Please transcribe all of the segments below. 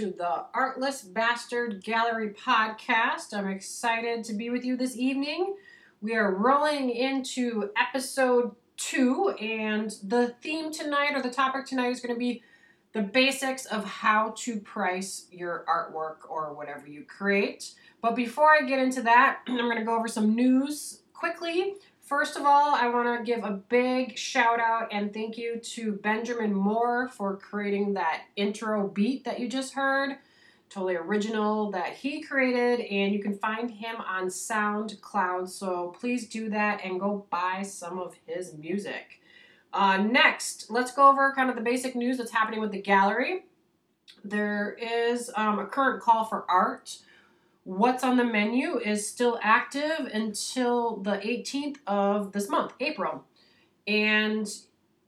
to the Artless Bastard Gallery podcast. I'm excited to be with you this evening. We are rolling into episode two, and the theme tonight, or the topic tonight, is going to be the basics of how to price your artwork or whatever you create. But before I get into that, I'm going to go over some news quickly. First of all, I want to give a big shout out and thank you to Benjamin Moore for creating that intro beat that you just heard. Totally original that he created, and you can find him on SoundCloud. So please do that and go buy some of his music. Uh, next, let's go over kind of the basic news that's happening with the gallery. There is um, a current call for art what's on the menu is still active until the 18th of this month, April. And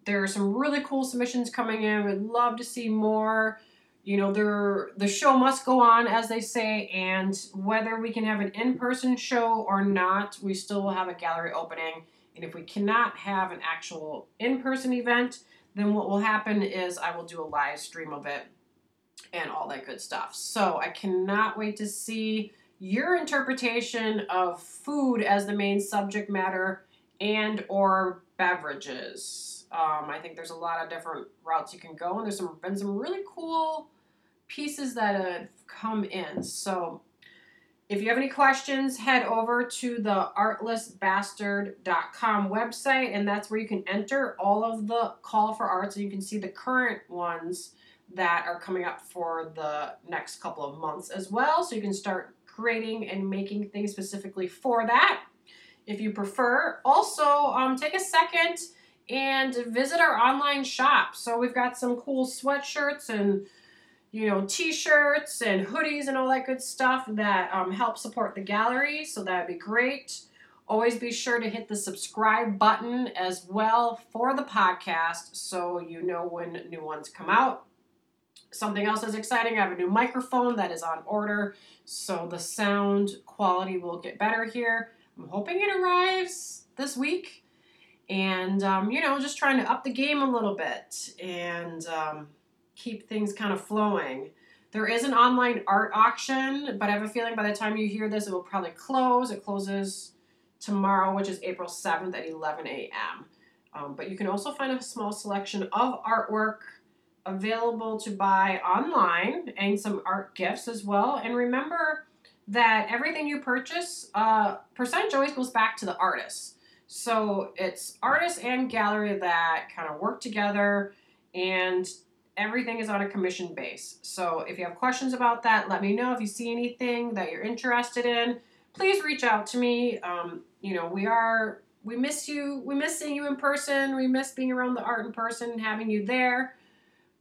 there are some really cool submissions coming in. We'd love to see more. You know, the show must go on, as they say, and whether we can have an in-person show or not, we still will have a gallery opening. And if we cannot have an actual in-person event, then what will happen is I will do a live stream of it and all that good stuff. So I cannot wait to see your interpretation of food as the main subject matter and or beverages. Um, I think there's a lot of different routes you can go, and there's some been some really cool pieces that have come in. So if you have any questions, head over to the artlessbastard.com website, and that's where you can enter all of the call for arts, and you can see the current ones that are coming up for the next couple of months as well. So you can start creating and making things specifically for that if you prefer. Also, um, take a second and visit our online shop. So we've got some cool sweatshirts and you know t-shirts and hoodies and all that good stuff that um, help support the gallery. So that'd be great. Always be sure to hit the subscribe button as well for the podcast so you know when new ones come out. Something else is exciting. I have a new microphone that is on order, so the sound quality will get better here. I'm hoping it arrives this week, and um, you know, just trying to up the game a little bit and um, keep things kind of flowing. There is an online art auction, but I have a feeling by the time you hear this, it will probably close. It closes tomorrow, which is April 7th at 11 a.m. Um, but you can also find a small selection of artwork available to buy online and some art gifts as well. And remember that everything you purchase, uh, percentage always goes back to the artist. So it's artist and gallery that kind of work together and everything is on a commission base. So if you have questions about that, let me know. If you see anything that you're interested in, please reach out to me. Um, you know, we are, we miss you. We miss seeing you in person. We miss being around the art in person, having you there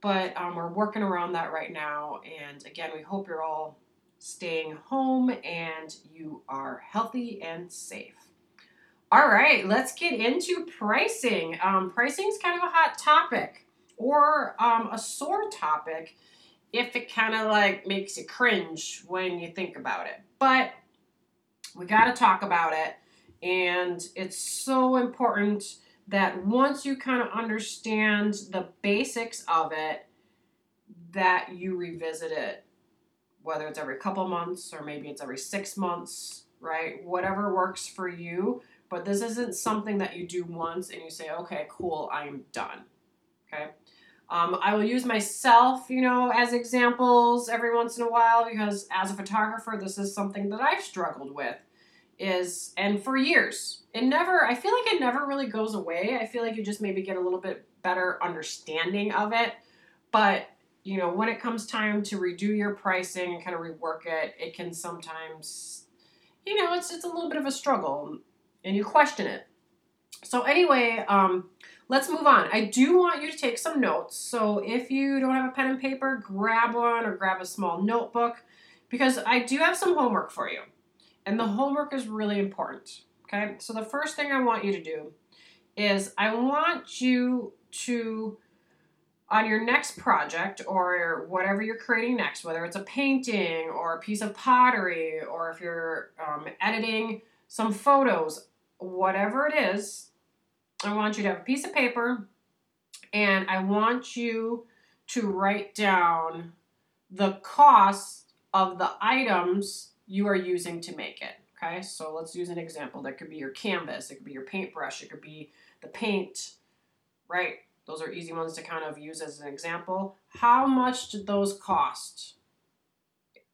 but um, we're working around that right now. And again, we hope you're all staying home and you are healthy and safe. All right, let's get into pricing. Um, pricing is kind of a hot topic or um, a sore topic if it kind of like makes you cringe when you think about it. But we got to talk about it. And it's so important that once you kind of understand the basics of it, that you revisit it, whether it's every couple months or maybe it's every six months, right? Whatever works for you. But this isn't something that you do once and you say, okay, cool, I am done. Okay. Um, I will use myself, you know, as examples every once in a while because as a photographer, this is something that I've struggled with is and for years. It never i feel like it never really goes away. I feel like you just maybe get a little bit better understanding of it. But you know when it comes time to redo your pricing and kind of rework it it can sometimes you know it's it's a little bit of a struggle and you question it. So anyway um let's move on. I do want you to take some notes. So if you don't have a pen and paper grab one or grab a small notebook because i do have some homework for you and the homework is really important. Okay, so the first thing I want you to do is I want you to, on your next project or whatever you're creating next, whether it's a painting or a piece of pottery or if you're um, editing some photos, whatever it is, I want you to have a piece of paper and I want you to write down the cost of the items you are using to make it. Okay, so let's use an example. That could be your canvas, it could be your paintbrush, it could be the paint, right? Those are easy ones to kind of use as an example. How much did those cost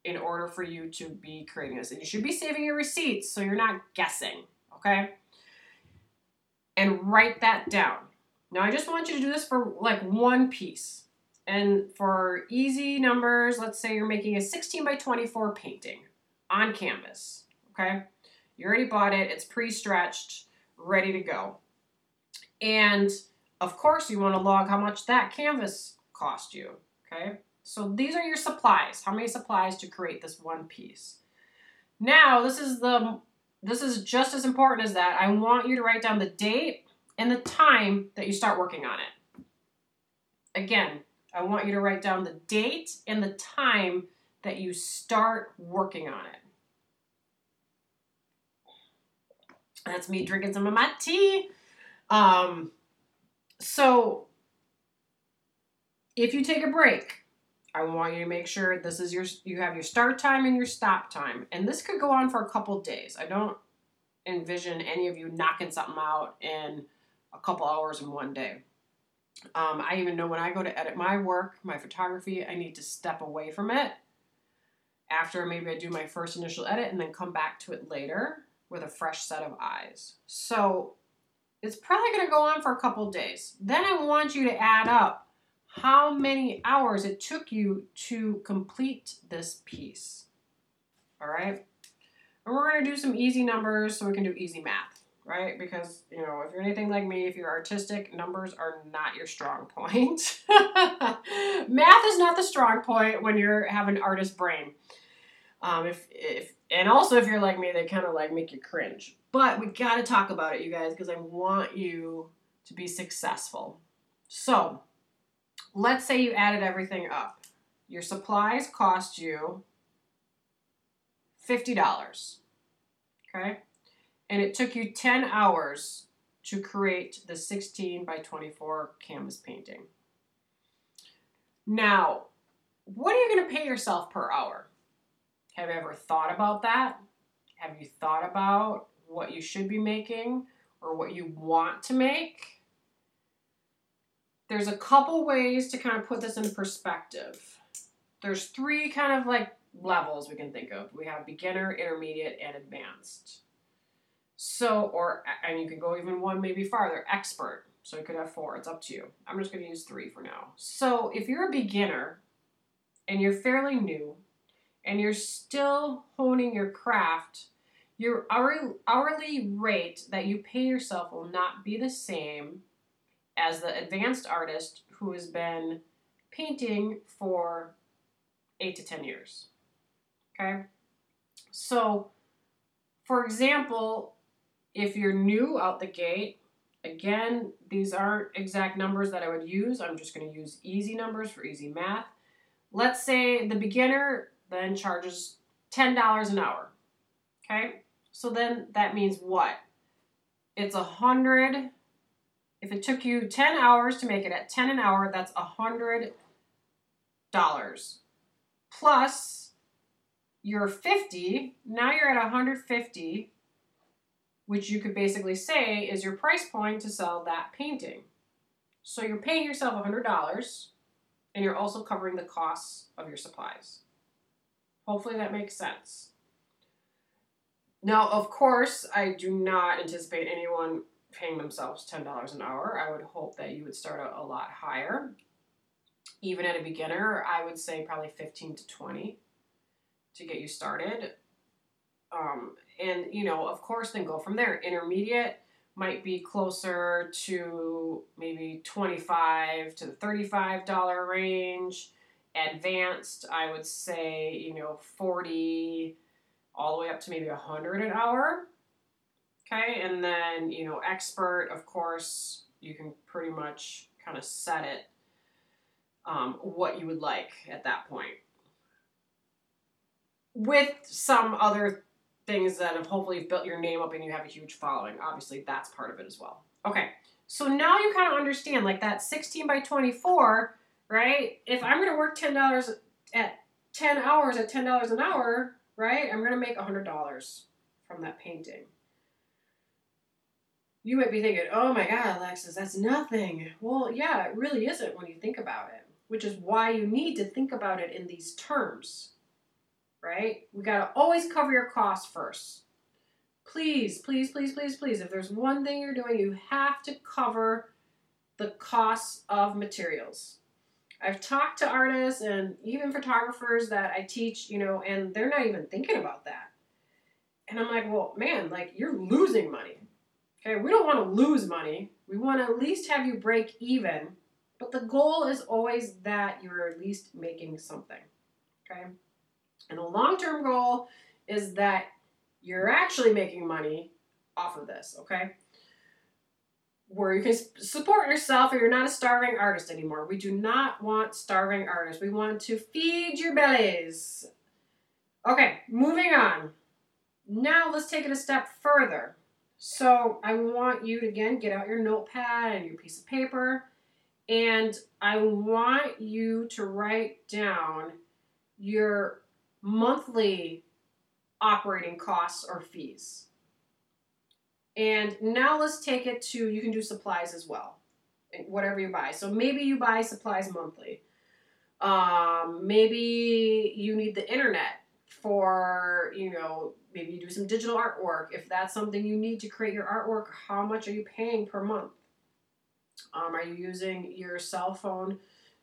in order for you to be creating this? And you should be saving your receipts so you're not guessing, okay? And write that down. Now I just want you to do this for like one piece. And for easy numbers, let's say you're making a 16 by 24 painting on canvas okay? You already bought it, it's pre-stretched, ready to go. And of course you want to log how much that canvas cost you, okay? So these are your supplies. How many supplies to create this one piece? Now, this is the this is just as important as that. I want you to write down the date and the time that you start working on it. Again, I want you to write down the date and the time that you start working on it. That's me drinking some of my tea. Um, so if you take a break, I want you to make sure this is your you have your start time and your stop time. And this could go on for a couple days. I don't envision any of you knocking something out in a couple hours in one day. Um, I even know when I go to edit my work, my photography, I need to step away from it after maybe I do my first initial edit and then come back to it later with a fresh set of eyes. So it's probably going to go on for a couple days. Then I want you to add up how many hours it took you to complete this piece. All right? And we're going to do some easy numbers so we can do easy math, right? Because, you know, if you're anything like me, if you're artistic, numbers are not your strong point. math is not the strong point when you have an artist brain. Um, if, if and also if you're like me, they kind of like make you cringe. But we got to talk about it, you guys, because I want you to be successful. So, let's say you added everything up. Your supplies cost you $50. Okay? And it took you 10 hours to create the 16 by 24 canvas painting. Now, what are you going to pay yourself per hour? Have you ever thought about that? Have you thought about what you should be making or what you want to make? There's a couple ways to kind of put this in perspective. There's three kind of like levels we can think of. We have beginner, intermediate, and advanced. So, or, and you can go even one maybe farther, expert. So you could have four, it's up to you. I'm just going to use three for now. So if you're a beginner and you're fairly new, and you're still honing your craft, your hourly rate that you pay yourself will not be the same as the advanced artist who has been painting for eight to 10 years. Okay? So, for example, if you're new out the gate, again, these aren't exact numbers that I would use. I'm just going to use easy numbers for easy math. Let's say the beginner then charges $10 an hour. Okay? So then that means what? It's a hundred. If it took you 10 hours to make it at 10 an hour, that's a hundred dollars. Plus you're 50, now you're at 150, which you could basically say is your price point to sell that painting. So you're paying yourself $100 and you're also covering the costs of your supplies. Hopefully that makes sense. Now, of course, I do not anticipate anyone paying themselves $10 an hour. I would hope that you would start out a lot higher. Even at a beginner, I would say probably 15 to 20 to get you started. Um, and, you know, of course, then go from there. Intermediate might be closer to maybe 25 to the $35 range advanced, I would say, you know, 40 all the way up to maybe 100 an hour. Okay, and then, you know, expert, of course, you can pretty much kind of set it um, what you would like at that point. With some other things that have hopefully built your name up and you have a huge following. Obviously, that's part of it as well. Okay, so now you kind of understand like that 16 by 24 right? If I'm going to work $10 at 10 hours at $10 an hour, right? I'm going to make $100 from that painting. You might be thinking, oh my God, Alexis, that's nothing. Well, yeah, it really isn't when you think about it, which is why you need to think about it in these terms, right? We got to always cover your costs first. Please, please, please, please, please, if there's one thing you're doing, you have to cover the costs of materials. I've talked to artists and even photographers that I teach, you know, and they're not even thinking about that. And I'm like, well, man, like you're losing money. Okay, we don't want to lose money. We want to at least have you break even. But the goal is always that you're at least making something. Okay? And the long term goal is that you're actually making money off of this. Okay? where you can support yourself or you're not a starving artist anymore. We do not want starving artists. We want to feed your bellies. Okay, moving on. Now let's take it a step further. So I want you to again get out your notepad and your piece of paper and I want you to write down your monthly operating costs or fees. And now let's take it to you can do supplies as well, whatever you buy. So maybe you buy supplies monthly. Um, maybe you need the internet for, you know, maybe you do some digital artwork. If that's something you need to create your artwork, how much are you paying per month? Um, are you using your cell phone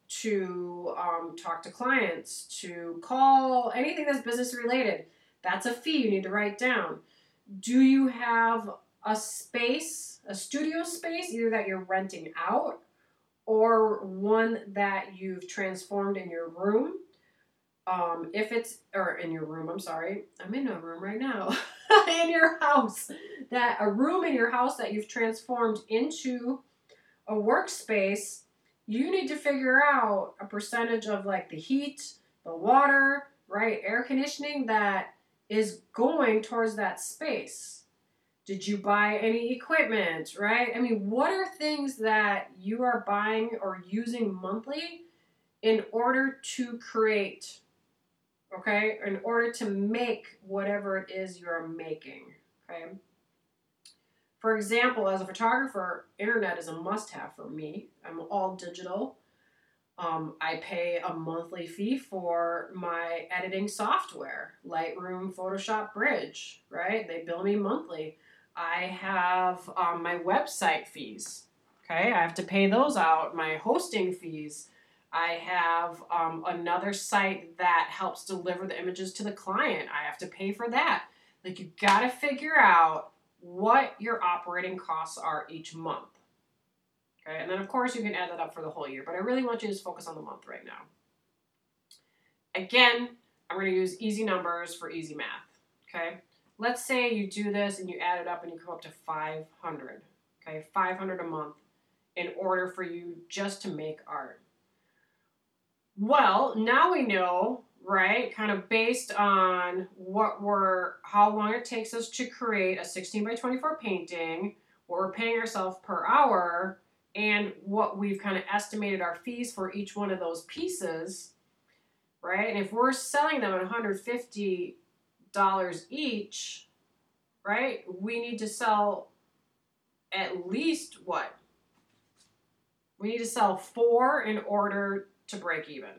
to um, talk to clients, to call, anything that's business related? That's a fee you need to write down. Do you have a space, a studio space, either that you're renting out or one that you've transformed in your room. Um, if it's, or in your room, I'm sorry, I'm in a room right now, in your house, that a room in your house that you've transformed into a workspace, you need to figure out a percentage of like the heat, the water, right, air conditioning that is going towards that space. Did you buy any equipment, right? I mean, what are things that you are buying or using monthly in order to create, okay? In order to make whatever it is you're making, okay? For example, as a photographer, internet is a must have for me. I'm all digital. Um, I pay a monthly fee for my editing software, Lightroom, Photoshop, Bridge, right? They bill me monthly. I have um, my website fees. Okay, I have to pay those out. My hosting fees. I have um, another site that helps deliver the images to the client. I have to pay for that. Like you got to figure out what your operating costs are each month. Okay, and then of course you can add that up for the whole year, but I really want you to focus on the month right now. Again, I'm going to use easy numbers for easy math. Okay, let's say you do this and you add it up and you come up to 500 okay 500 a month in order for you just to make art well now we know right kind of based on what we're how long it takes us to create a 16 by 24 painting what we're paying ourselves per hour and what we've kind of estimated our fees for each one of those pieces right and if we're selling them at 150 dollars each, right? We need to sell at least what? We need to sell four in order to break even,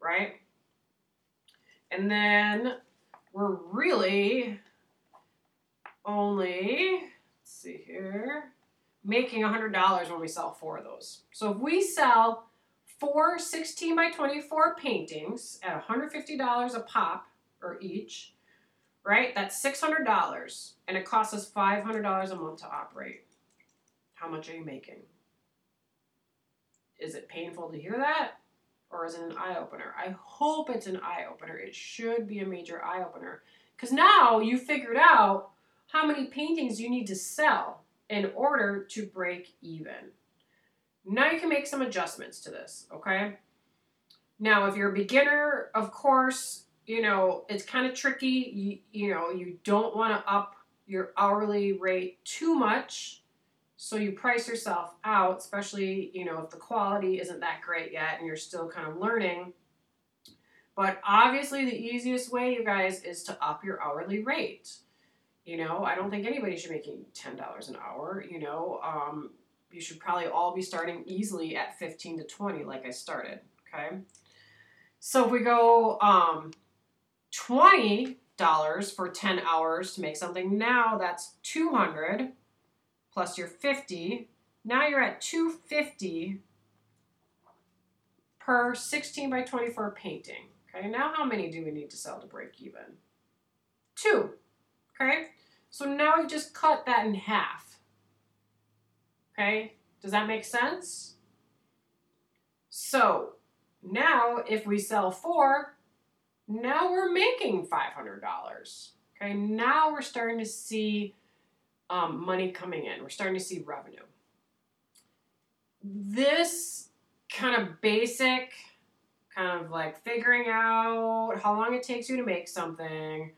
right? And then we're really only, let's see here, making $100 when we sell four of those. So if we sell four 16 by 24 paintings at $150 a pop, or each, right? That's $600 and it costs us $500 a month to operate. How much are you making? Is it painful to hear that? Or is it an eye opener? I hope it's an eye opener. It should be a major eye opener. Because now you figured out how many paintings you need to sell in order to break even. Now you can make some adjustments to this, okay? Now, if you're a beginner, of course, you know, it's kind of tricky. You, you know, you don't want to up your hourly rate too much. So you price yourself out, especially, you know, if the quality isn't that great yet and you're still kind of learning. But obviously, the easiest way, you guys, is to up your hourly rate. You know, I don't think anybody should be making ten dollars an hour. You know, um, you should probably all be starting easily at fifteen to twenty, like I started. Okay, so if we go um, twenty dollars for ten hours to make something, now that's two hundred plus your fifty. Now you're at two fifty per sixteen by twenty four painting. Okay, now how many do we need to sell to break even? Two. Okay, so now we just cut that in half. Okay, does that make sense? So now if we sell four, now we're making $500. Okay, now we're starting to see um, money coming in. We're starting to see revenue. This kind of basic kind of like figuring out how long it takes you to make something,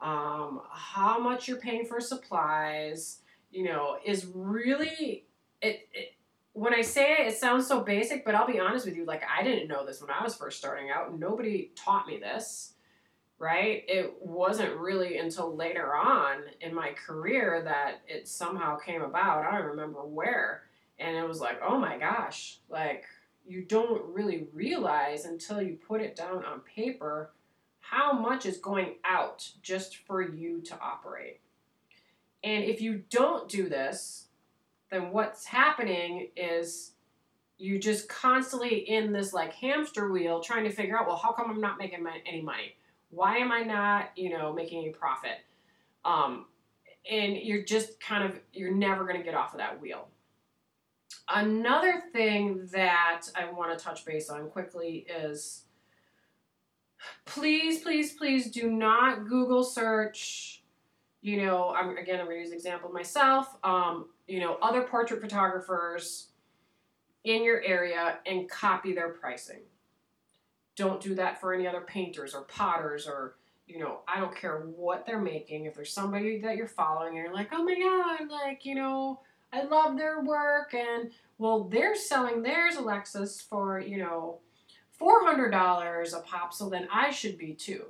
um, how much you're paying for supplies, you know, is really it, it. When I say it, it sounds so basic, but I'll be honest with you. Like I didn't know this when I was first starting out. Nobody taught me this, right? It wasn't really until later on in my career that it somehow came about. I don't remember where, and it was like, oh my gosh, like you don't really realize until you put it down on paper how much is going out just for you to operate. And if you don't do this, then what's happening is you just constantly in this like hamster wheel trying to figure out, well, how come I'm not making my, any money? Why am I not, you know, making a profit? Um, and you're just kind of, you're never going to get off of that wheel. Another thing that I want to touch base on quickly is please, please, please do not Google search. You know, I'm again, I'm going to use an example myself. Um, you know, other portrait photographers in your area and copy their pricing. Don't do that for any other painters or potters or you know, I don't care what they're making. If there's somebody that you're following and you're like, oh my god, like you know I love their work. And well, they're selling theirs, Alexis, for, you know, $400 a pop, so then I should be too.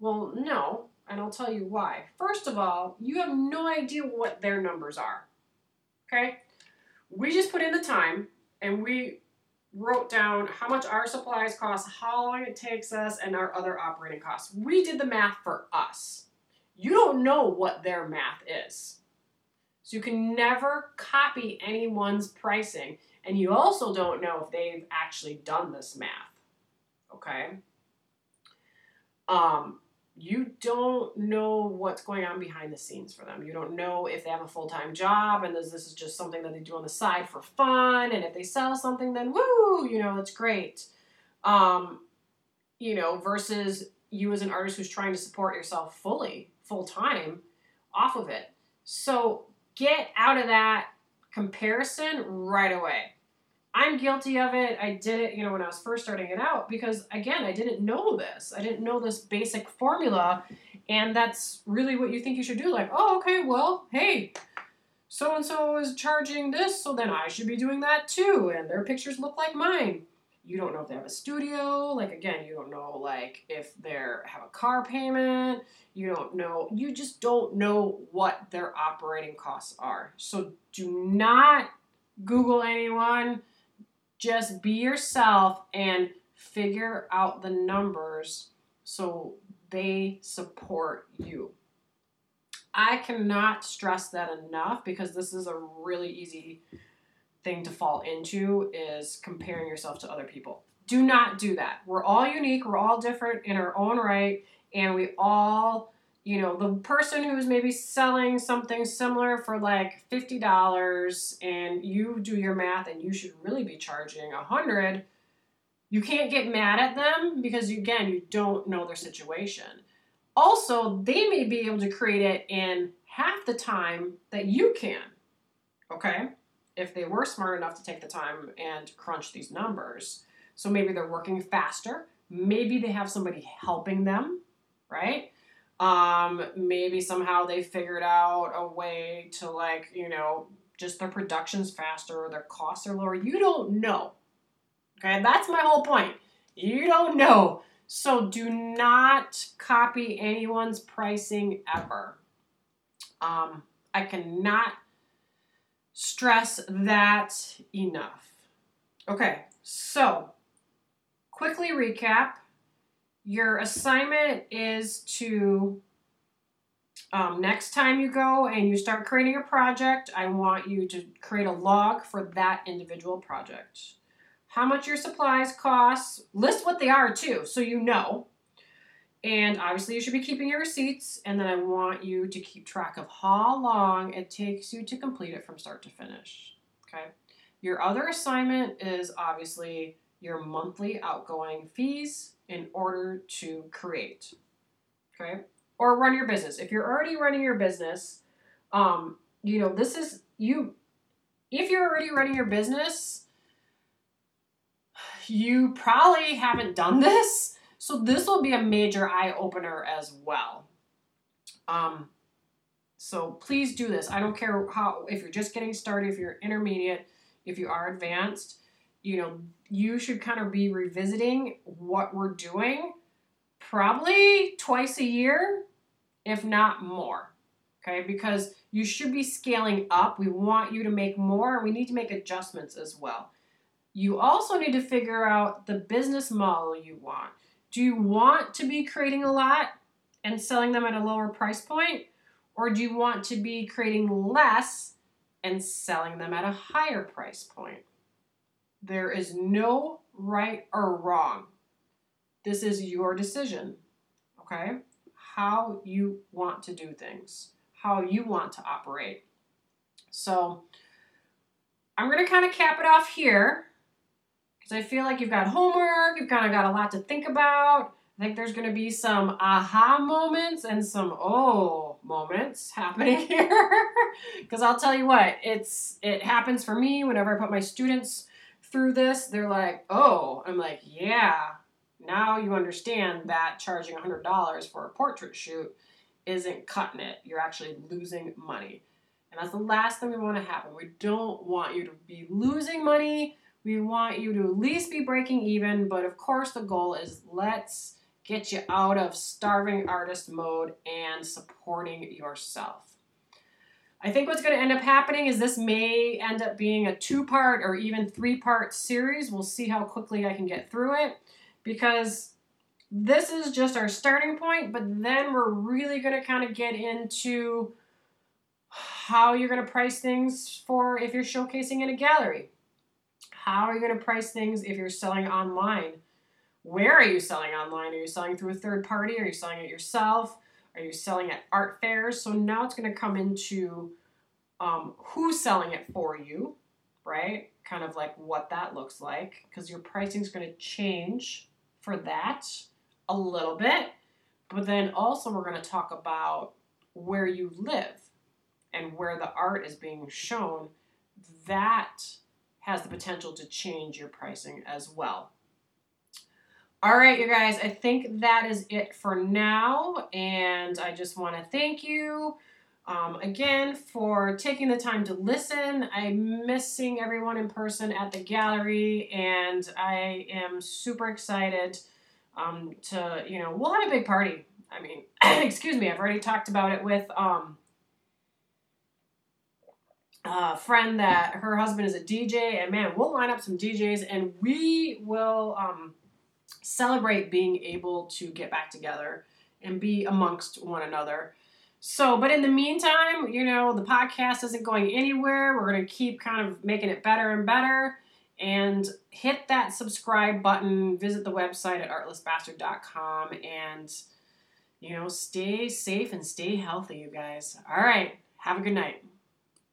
Well, no, and I'll tell you why. First of all, you have no idea what their numbers are. Okay? We just put in the time and we wrote down how much our supplies cost, how long it takes us, and our other operating costs. We did the math for us. You don't know what their math is. So you can never copy anyone's pricing. And you also don't know if they've actually done this math. Okay? Um, you don't know what's going on behind the scenes for them. You don't know if they have a full time job and this, this is just something that they do on the side for fun. And if they sell something, then woo, you know, it's great. Um, you know, versus you as an artist who's trying to support yourself fully, full time off of it. So get out of that comparison right away. I'm guilty of it. I did it, you know, when I was first starting it out because again, I didn't know this. I didn't know this basic formula and that's really what you think you should do like, "Oh, okay, well, hey, so and so is charging this, so then I should be doing that too and their pictures look like mine." You don't know if they have a studio, like again, you don't know like if they have a car payment, you don't know, you just don't know what their operating costs are. So do not Google anyone. Just be yourself and figure out the numbers so they support you. I cannot stress that enough because this is a really easy thing to fall into is comparing yourself to other people. Do not do that. We're all unique, we're all different in our own right and we all you know the person who's maybe selling something similar for like $50 and you do your math and you should really be charging a 100 you can't get mad at them because again you don't know their situation. Also they may be able to create it in half the time that you can okay? If they were smart enough to take the time and crunch these numbers. So maybe they're working faster. Maybe they have somebody helping them right? Um, maybe somehow they figured out a way to like, you know, just their production's faster or their costs are lower. You don't know. Okay, that's my whole point. You don't know. So do not copy anyone's pricing ever. Um, I cannot stress that enough. Okay, so quickly recap. Your assignment is to um, next time you go and you start creating a project, I want you to create a log for that individual project. How much your supplies cost, list what they are too, so you know. And obviously, you should be keeping your receipts. And then I want you to keep track of how long it takes you to complete it from start to finish. Okay. Your other assignment is obviously your monthly outgoing fees in order to create. Okay or run your business. If you're already running your business, um, you know, this is you if you're already running your business, you probably haven't done this. So this will be a major eye opener as well. Um, so please do this. I don't care how if you're just getting started, if you're intermediate, if you are advanced, you know, you should kind of be revisiting what we're doing probably twice a year, if not more. Okay, because you should be scaling up. We want you to make more, and we need to make adjustments as well. You also need to figure out the business model you want. Do you want to be creating a lot and selling them at a lower price point? Or do you want to be creating less and selling them at a higher price point? There is no right or wrong. This is your decision, okay? How you want to do things, how you want to operate. So I'm going to kind of cap it off here because I feel like you've got homework, you've kind of got a lot to think about. I think there's going to be some aha moments and some oh moments happening here. Because I'll tell you what, it's it happens for me whenever I put my students through this. They're like, oh, I'm like, yeah, now you understand that charging $100 for a portrait shoot isn't cutting it. You're actually losing money. And that's the last thing we want to happen. We don't want you to be losing money. We want you to at least be breaking even. But of course, the goal is let's get you out of starving artist mode and supporting yourself. I think what's going to end up happening is this may end up being a two part or even three part series. We'll see how quickly I can get through it because this is just our starting point, but then we're really going to kind of get into how you're going to price things for if you're showcasing in a gallery. How are you going to price things if you're selling online? Where are you selling online? Are you selling through a third party? Are you selling it yourself? Are you selling at art fairs? So now it's going to come into um, who's selling it for you, right? Kind of like what that looks like, because your pricing is going to change for that a little bit. But then also, we're going to talk about where you live and where the art is being shown. That has the potential to change your pricing as well. All right, you guys, I think that is it for now. And I just want to thank you um, again for taking the time to listen. I miss seeing everyone in person at the gallery, and I am super excited um, to, you know, we'll have a big party. I mean, excuse me, I've already talked about it with um, a friend that her husband is a DJ, and man, we'll line up some DJs and we will um, celebrate being able to get back together and be amongst one another. So, but in the meantime, you know, the podcast isn't going anywhere. We're going to keep kind of making it better and better. And hit that subscribe button, visit the website at artlessbastard.com, and, you know, stay safe and stay healthy, you guys. All right. Have a good night.